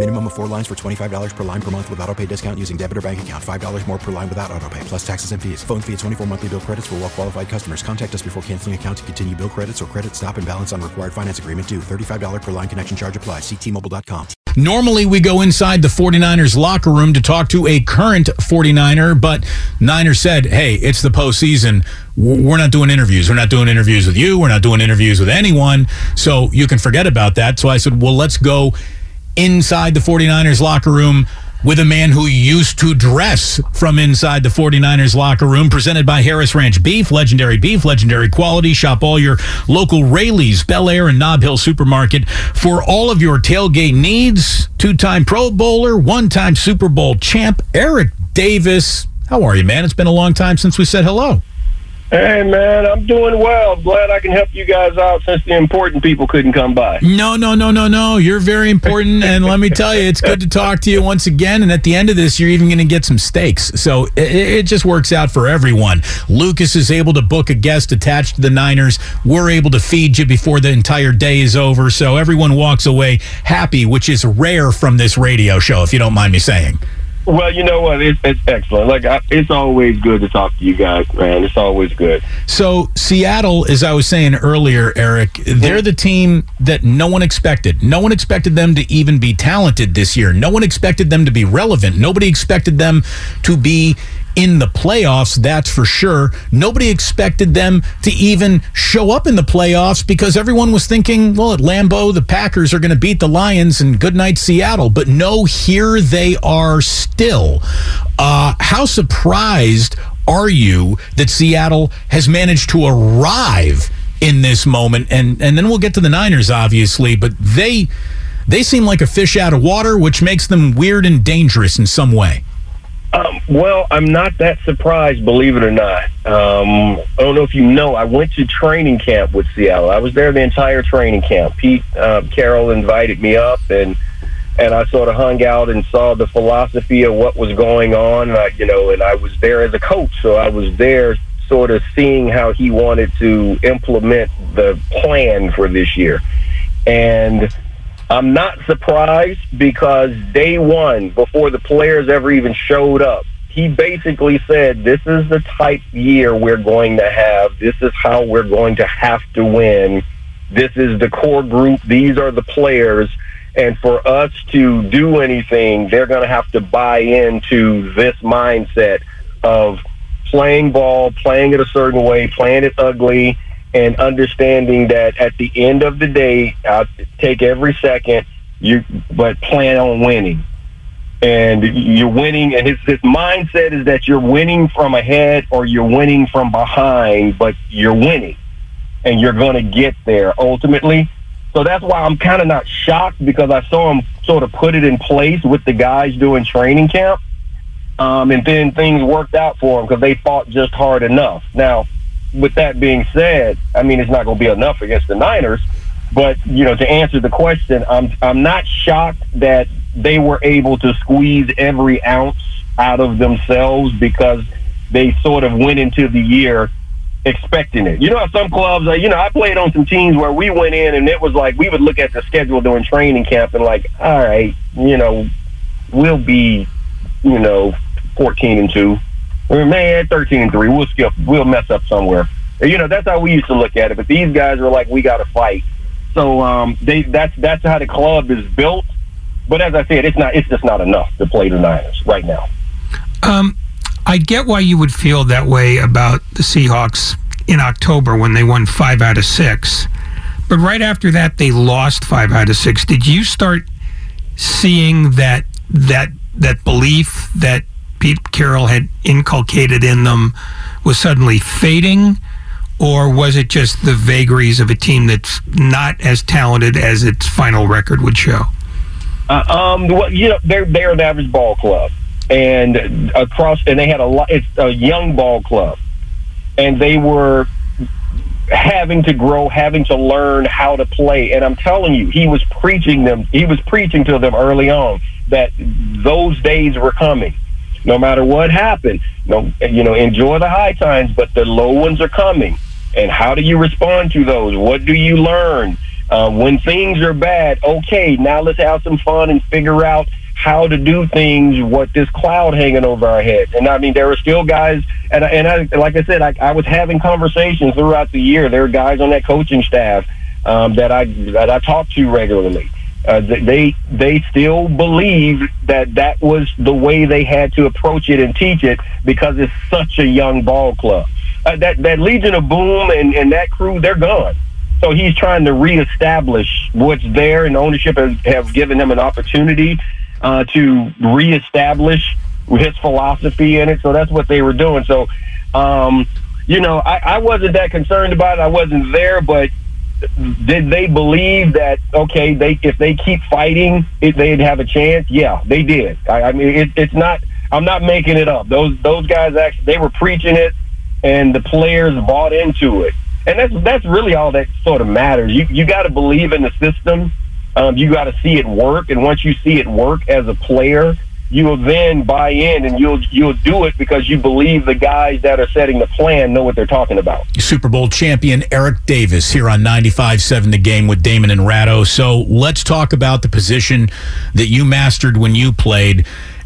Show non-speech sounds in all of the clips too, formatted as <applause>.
Minimum of four lines for $25 per line per month with auto pay discount using debit or bank account. $5 more per line without auto pay, plus taxes and fees. Phone fee at 24 monthly bill credits for well qualified customers. Contact us before canceling account to continue bill credits or credit stop and balance on required finance agreement due. $35 per line connection charge applies. Ctmobile.com. Normally, we go inside the 49ers locker room to talk to a current 49er, but Niner said, hey, it's the postseason. We're not doing interviews. We're not doing interviews with you. We're not doing interviews with anyone. So you can forget about that. So I said, well, let's go inside the 49ers locker room with a man who used to dress from inside the 49ers locker room, presented by Harris Ranch Beef, legendary beef, legendary quality. Shop all your local Raley's, Bel Air, and Nob Hill supermarket for all of your tailgate needs. Two time Pro Bowler, one time Super Bowl champ, Eric Davis. How are you, man? It's been a long time since we said hello. Hey man, I'm doing well. Glad I can help you guys out since the important people couldn't come by. No, no, no, no, no. You're very important, <laughs> and let me tell you, it's good to talk to you once again. And at the end of this, you're even going to get some steaks. So it, it just works out for everyone. Lucas is able to book a guest attached to the Niners. We're able to feed you before the entire day is over. So everyone walks away happy, which is rare from this radio show, if you don't mind me saying. Well, you know what? It's, it's excellent. Like I, it's always good to talk to you guys, man. It's always good. So Seattle, as I was saying earlier, Eric, they're mm. the team that no one expected. No one expected them to even be talented this year. No one expected them to be relevant. Nobody expected them to be in the playoffs, that's for sure. Nobody expected them to even show up in the playoffs because everyone was thinking, well, at Lambeau, the Packers are going to beat the Lions and good night, Seattle. But no, here they are still. Uh, how surprised are you that Seattle has managed to arrive in this moment? And, and then we'll get to the Niners, obviously, but they. They seem like a fish out of water, which makes them weird and dangerous in some way. Um, well, I'm not that surprised, believe it or not. Um, I don't know if you know, I went to training camp with Seattle. I was there the entire training camp. Pete uh, Carroll invited me up, and and I sort of hung out and saw the philosophy of what was going on. Uh, you know, and I was there as a coach, so I was there sort of seeing how he wanted to implement the plan for this year, and I'm not surprised because day one, before the players ever even showed up, he basically said, This is the type year we're going to have. This is how we're going to have to win. This is the core group. These are the players. And for us to do anything, they're going to have to buy into this mindset of playing ball, playing it a certain way, playing it ugly, and understanding that at the end of the day, I'll take every second, you but plan on winning. And you're winning, and his, his mindset is that you're winning from ahead or you're winning from behind, but you're winning, and you're going to get there ultimately. So that's why I'm kind of not shocked because I saw him sort of put it in place with the guys doing training camp, um, and then things worked out for him because they fought just hard enough. Now, with that being said, I mean it's not going to be enough against the Niners. But you know, to answer the question, I'm I'm not shocked that they were able to squeeze every ounce out of themselves because they sort of went into the year expecting it. You know, some clubs, you know, I played on some teams where we went in and it was like we would look at the schedule during training camp and like, all right, you know, we'll be, you know, fourteen and two man, thirteen and three, we'll skip, we'll mess up somewhere. You know, that's how we used to look at it. But these guys are like, we got to fight. So um, they that's that's how the club is built. But as I said, it's not. It's just not enough to play the Niners right now. Um, I get why you would feel that way about the Seahawks in October when they won five out of six. But right after that, they lost five out of six. Did you start seeing that that that belief that Pete Carroll had inculcated in them was suddenly fading, or was it just the vagaries of a team that's not as talented as its final record would show? Uh, um, well, you know, they're they're an average ball club, and across, and they had a lot. It's a young ball club, and they were having to grow, having to learn how to play. And I'm telling you, he was preaching them. He was preaching to them early on that those days were coming. No matter what happened, no, you know, enjoy the high times, but the low ones are coming. And how do you respond to those? What do you learn? Uh, when things are bad, okay, now let's have some fun and figure out how to do things what this cloud hanging over our head. And I mean, there are still guys, and, and I, like I said, I, I was having conversations throughout the year. There are guys on that coaching staff um, that I that I talk to regularly. Uh, they they still believe that that was the way they had to approach it and teach it because it's such a young ball club. Uh, that that Legion of Boom and, and that crew, they're gone. So he's trying to reestablish what's there, and ownership has have given him an opportunity uh, to reestablish his philosophy in it. So that's what they were doing. So, um, you know, I, I wasn't that concerned about it. I wasn't there, but did they believe that okay, they if they keep fighting, they'd have a chance? Yeah, they did. I, I mean, it, it's not. I'm not making it up. Those those guys actually they were preaching it, and the players bought into it. And that's that's really all that sort of matters. You you got to believe in the system um, you got to see it work, and once you see it work as a player, you will then buy in, and you'll you'll do it because you believe the guys that are setting the plan know what they're talking about. Super Bowl champion Eric Davis here on 95.7 The Game with Damon and Ratto. So let's talk about the position that you mastered when you played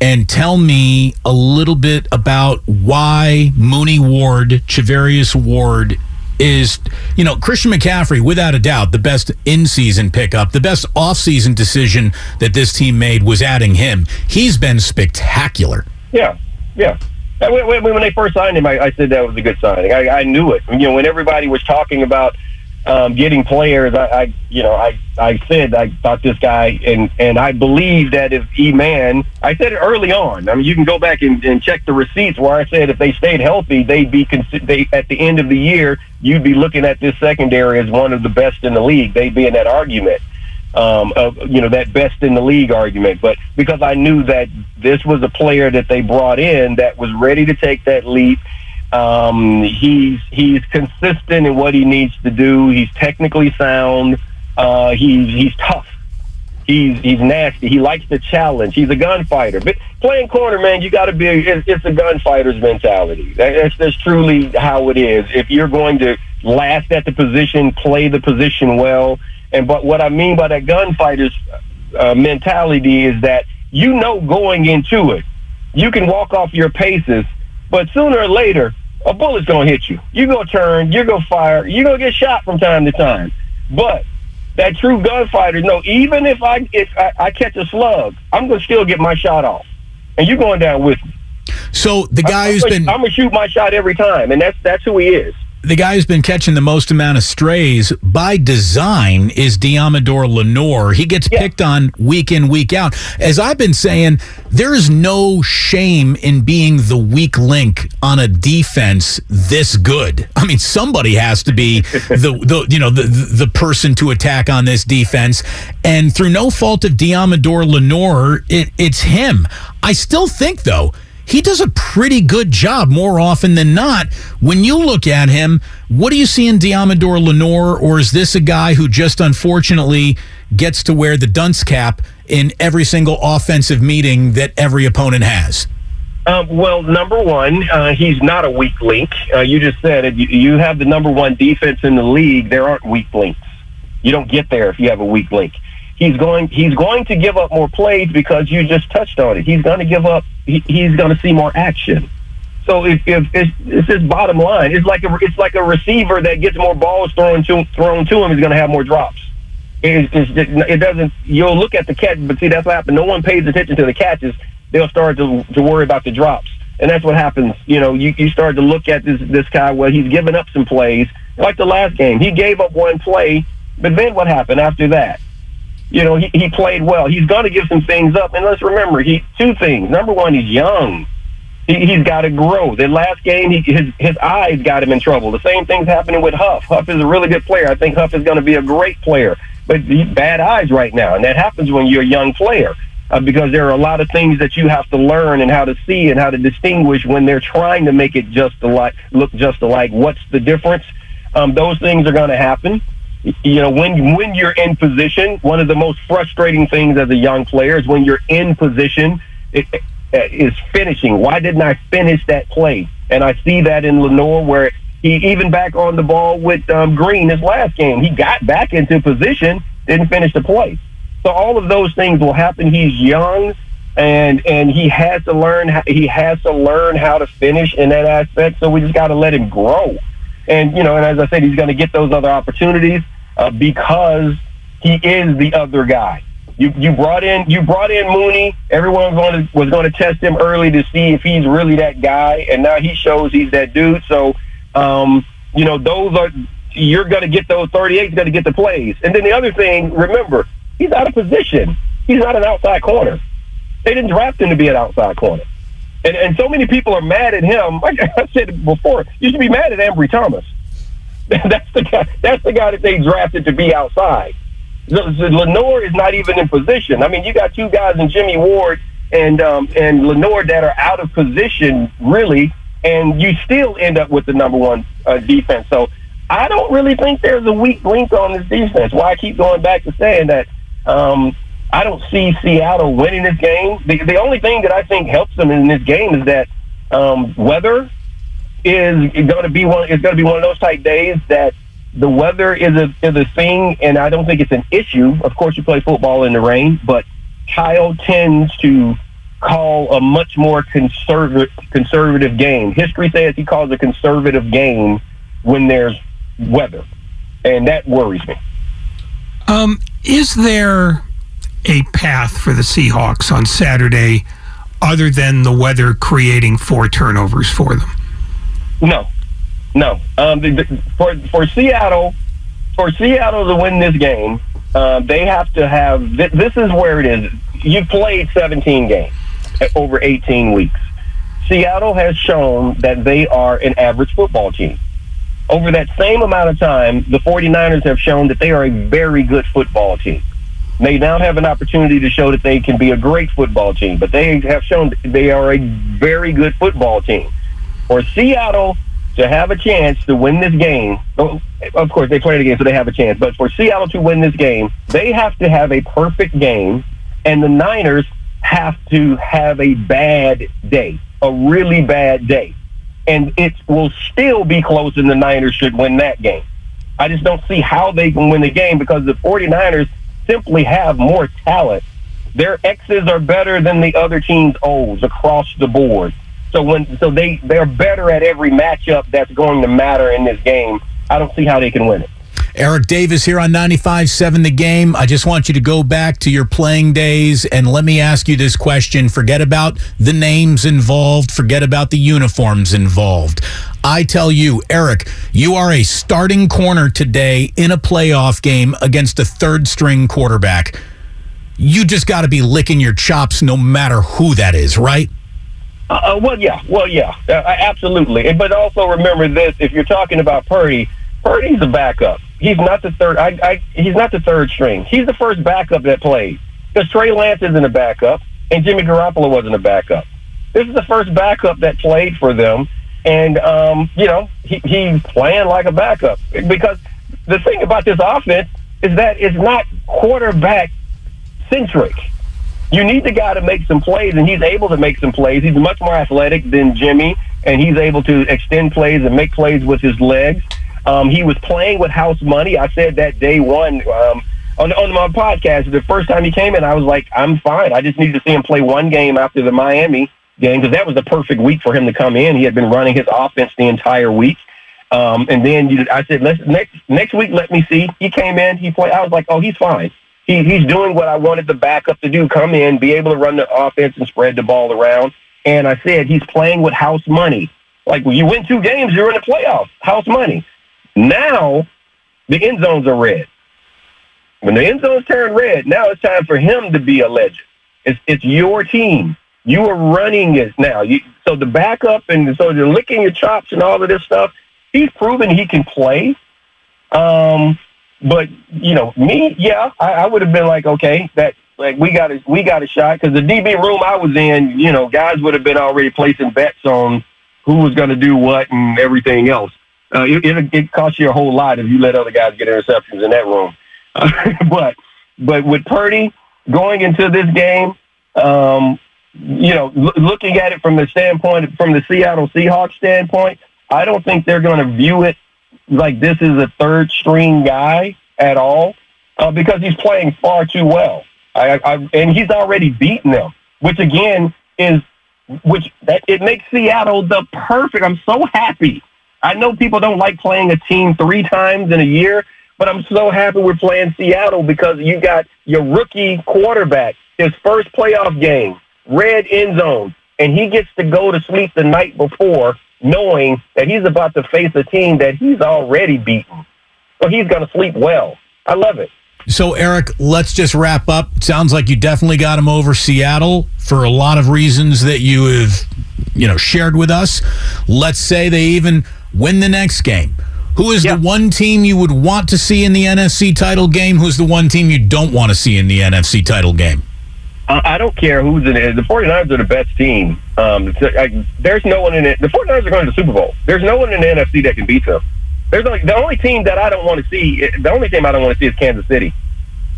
and tell me a little bit about why Mooney Ward, Charvarius Ward is, you know, Christian McCaffrey, without a doubt, the best in season pickup, the best off season decision that this team made was adding him. He's been spectacular. Yeah, yeah. When, when they first signed him, I, I said that was a good signing. I, I knew it. You know, when everybody was talking about um, getting players, I, I, you know, I, I said I thought this guy, and and I believe that if E-Man, I said it early on. I mean, you can go back and, and check the receipts where I said if they stayed healthy, they'd be they at the end of the year, you'd be looking at this secondary as one of the best in the league. They'd be in that argument. Um, of you know that best in the league argument, but because I knew that this was a player that they brought in that was ready to take that leap, um, he's he's consistent in what he needs to do. He's technically sound. Uh, he's he's tough. He's he's nasty. He likes the challenge. He's a gunfighter. But playing corner, man, you got to be. It's, it's a gunfighter's mentality. That's that's truly how it is. If you're going to last at the position, play the position well. And but what I mean by that gunfighter's uh, mentality is that you know going into it, you can walk off your paces but sooner or later, a bullet's gonna hit you. You're gonna turn, you're gonna fire, you're gonna get shot from time to time. But that true gunfighter, no, even if I if I, I catch a slug, I'm gonna still get my shot off. And you're going down with me. So the guy I'm, who's I'm been I'm gonna shoot my shot every time, and that's that's who he is the guy who's been catching the most amount of strays by design is Deommodore Lenoir. He gets yeah. picked on week in, week out. As I've been saying, there is no shame in being the weak link on a defense this good. I mean, somebody has to be <laughs> the, the you know the the person to attack on this defense, and through no fault of Deommodore Lenoir, it, it's him. I still think though he does a pretty good job more often than not. When you look at him, what do you see in Deommodore Lenoir, or is this a guy who just unfortunately gets to wear the dunce cap in every single offensive meeting that every opponent has? Um, well, number one, uh, he's not a weak link. Uh, you just said. You, you have the number one defense in the league. There aren't weak links. You don't get there if you have a weak link he's going he's going to give up more plays because you just touched on it. He's going to give up. He, he's going to see more action. So if, if it's, it's his bottom line, it's like a it's like a receiver that gets more balls thrown to thrown to him is going to have more drops. It, it doesn't. You'll look at the catch, but see that's what happened. No one pays attention to the catches. They'll start to to worry about the drops, and that's what happens. You know, you you start to look at this this guy. Well, he's given up some plays, like the last game. He gave up one play, but then what happened after that? You know, he, he played well. He's going to give some things up. And let's remember, he two things. Number one, he's young. He, he's got to grow. The last game, he, his his eyes got him in trouble. The same thing's happening with Huff. Huff is a really good player. I think Huff is going to be a great player, but he's bad eyes right now, and that happens when you're a young player. Uh, because there are a lot of things that you have to learn and how to see and how to distinguish when they're trying to make it just alike, look just alike. What's the difference? Um, those things are going to happen you know, when when you're in position, one of the most frustrating things as a young player is when you're in position, it, it is finishing. Why didn't I finish that play? And I see that in Lenoir where he even back on the ball with um, Green his last game, he got back into position, didn't finish the play. So all of those things will happen. He's young, and and he has to learn. He has to learn how to finish in that aspect. So we just got to let him grow. And you know, and as I said, he's going to get those other opportunities uh, because he is the other guy. You you brought in you brought in Mooney. Everyone was going to was going to test him early to see if he's really that guy, and now he shows he's that dude. So, um, you know, those are you're going to get those 38's going to get the plays. And then the other thing, remember, he's out of position. He's not an outside corner. They didn't draft him to be an outside corner. And, and so many people are mad at him. Like <laughs> I said before, you should be mad at Ambry Thomas. <laughs> that's the guy. That's the guy that they drafted to be outside. Lenoir is not even in position. I mean, you got two guys in Jimmy Ward and um, and Lenoir that are out of position, really, and you still end up with the number one uh, defense. So I don't really think there's a weak link on this defense. Why I keep going back to saying that um, I don't see Seattle winning this game. The, the only thing that I think helps them in this game is that um, weather is going to be one. It's going to be one of those type days that the weather is a is a thing, and I don't think it's an issue. Of course, you play football in the rain, but Kyle tends to call a much more conservative conservative game. History says he calls a conservative game when there's weather, and that worries me. Um, is there a path for the Seahawks on Saturday other than the weather creating four turnovers for them? No, no. Um, the, the, for for Seattle, for Seattle to win this game, uh, they have to have. Th- this is where it is. You played 17 games over 18 weeks. Seattle has shown that they are an average football team. Over that same amount of time, the 49ers have shown that they are a very good football team. They now have an opportunity to show that they can be a great football team, but they have shown they are a very good football team for Seattle to have a chance to win this game, oh, of course they play the game, so they have a chance. But for Seattle to win this game, they have to have a perfect game, and the Niners have to have a bad day, a really bad day, and it will still be close, and the Niners should win that game. I just don't see how they can win the game because the 49ers simply have more talent. Their X's are better than the other team's O's across the board. So when so they they're better at every matchup that's going to matter in this game. I don't see how they can win it. Eric Davis here on 95.7 The Game. I just want you to go back to your playing days and let me ask you this question. Forget about the names involved. Forget about the uniforms involved. I tell you, Eric, you are a starting corner today in a playoff game against a third string quarterback. You just got to be licking your chops no matter who that is, right? Uh, uh, well, yeah, well, yeah, uh, absolutely. But also remember this: if you're talking about Purdy, Purdy's a backup. He's not the third. I, I, he's not the third string. He's the first backup that played. Because Trey Lance isn't a backup, and Jimmy Garoppolo wasn't a backup. This is the first backup that played for them, and um, you know he, he's playing like a backup. Because the thing about this offense is that it's not quarterback centric you need the guy to make some plays, and he's able to make some plays. He's much more athletic than Jimmy, and he's able to extend plays and make plays with his legs. Um, he was playing with house money. I said that day one um, on, on my podcast. The first time he came in, I was like, I'm fine. I just need to see him play one game after the Miami game because that was the perfect week for him to come in. He had been running his offense the entire week. Um, and then you, I said, let's next next week, let me see. He came in, he played. I was like, oh, he's fine he, he's doing what I wanted the backup to do: come in, be able to run the offense and spread the ball around. And I said he's playing with house money. Like you win two games, you're in the playoffs. House money. Now the end zones are red. When the end zones turn red, now it's time for him to be a legend. It's it's your team. You are running it now. You, so the backup and so you're licking your chops and all of this stuff. He's proven he can play. Um, but you know me, yeah, I, I would have been like, okay, that like we got a we got a shot because the DB room I was in, you know, guys would have been already placing bets on who was going to do what and everything else. Uh, it, it, it costs you a whole lot if you let other guys get interceptions in that room. <laughs> but but with Purdy going into this game, um, you know, l- looking at it from the standpoint from the Seattle Seahawks standpoint, I don't think they're going to view it like this is a third string guy at all uh, because he's playing far too well. I, I, and he's already beaten them, which again is which that it makes Seattle the perfect. I'm so happy. I know people don't like playing a team three times in a year, but I'm so happy we're playing Seattle because you got your rookie quarterback, his first playoff game, red end zone, and he gets to go to sleep the night before knowing that he's about to face a team that he's already beaten. So he's going to sleep well. I love it. So, Eric, let's just wrap up. It sounds like you definitely got him over Seattle for a lot of reasons that you have, you know, shared with us. Let's say they even win the next game. Who is the one team you would want to see in the NFC title game? Who's the one team you don't want to see in the NFC title game? I don't care who's in it. The 49ers are the best team. Um, I, there's no one in it. The 49ers are going to the Super Bowl. There's no one in the NFC that can beat them. There's only, the only team that I don't want to see. The only team I don't want to see is Kansas City,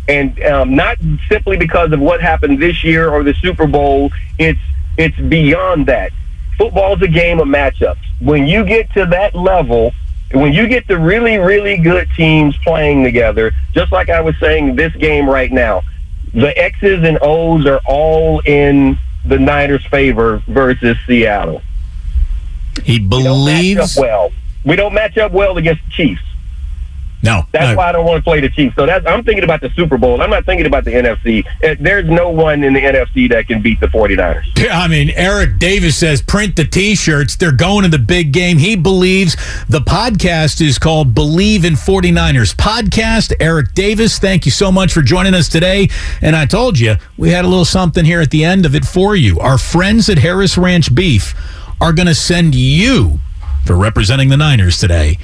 and um, not simply because of what happened this year or the Super Bowl. It's it's beyond that. Football's a game of matchups. When you get to that level, when you get the really really good teams playing together, just like I was saying, this game right now, the X's and O's are all in the Niners' favor versus Seattle. He believes well we don't match up well against the Chiefs. No, that's no. why I don't want to play the Chiefs. So that's I'm thinking about the Super Bowl. I'm not thinking about the NFC. There's no one in the NFC that can beat the 49ers. I mean, Eric Davis says print the T-shirts. They're going to the big game. He believes the podcast is called Believe in 49ers Podcast. Eric Davis, thank you so much for joining us today. And I told you we had a little something here at the end of it for you. Our friends at Harris Ranch Beef are going to send you for representing the Niners today.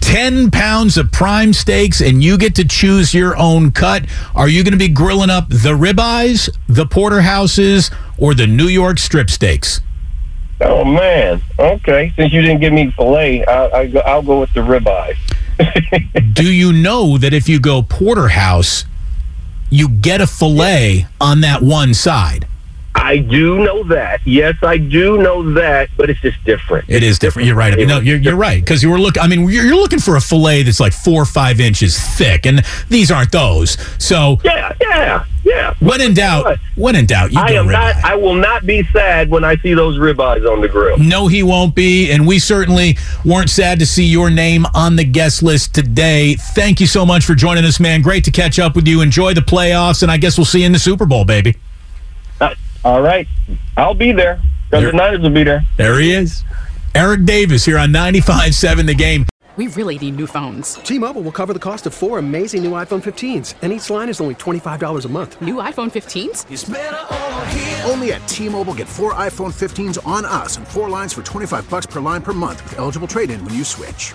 10 pounds of prime steaks, and you get to choose your own cut. Are you going to be grilling up the ribeyes, the porterhouses, or the New York strip steaks? Oh man, okay. Since you didn't give me filet, I, I, I'll go with the ribeye. <laughs> Do you know that if you go porterhouse, you get a filet on that one side? I do know that. Yes, I do know that, but it's just different. It is different. You're right. I mean, no, you're, you're right because you were looking. I mean, you're, you're looking for a fillet that's like four or five inches thick, and these aren't those. So Yeah, yeah, yeah. when in doubt, when in doubt, you I am not. I will not be sad when I see those ribeyes on the grill. No, he won't be. And we certainly weren't sad to see your name on the guest list today. Thank you so much for joining us, man. Great to catch up with you. Enjoy the playoffs, and I guess we'll see you in the Super Bowl, baby. Uh, all right, I'll be there because the Niners will be there. There he is. Eric Davis here on 95.7 The Game. We really need new phones. T-Mobile will cover the cost of four amazing new iPhone 15s, and each line is only $25 a month. New iPhone 15s? Only at T-Mobile get four iPhone 15s on us and four lines for 25 bucks per line per month with eligible trade-in when you switch.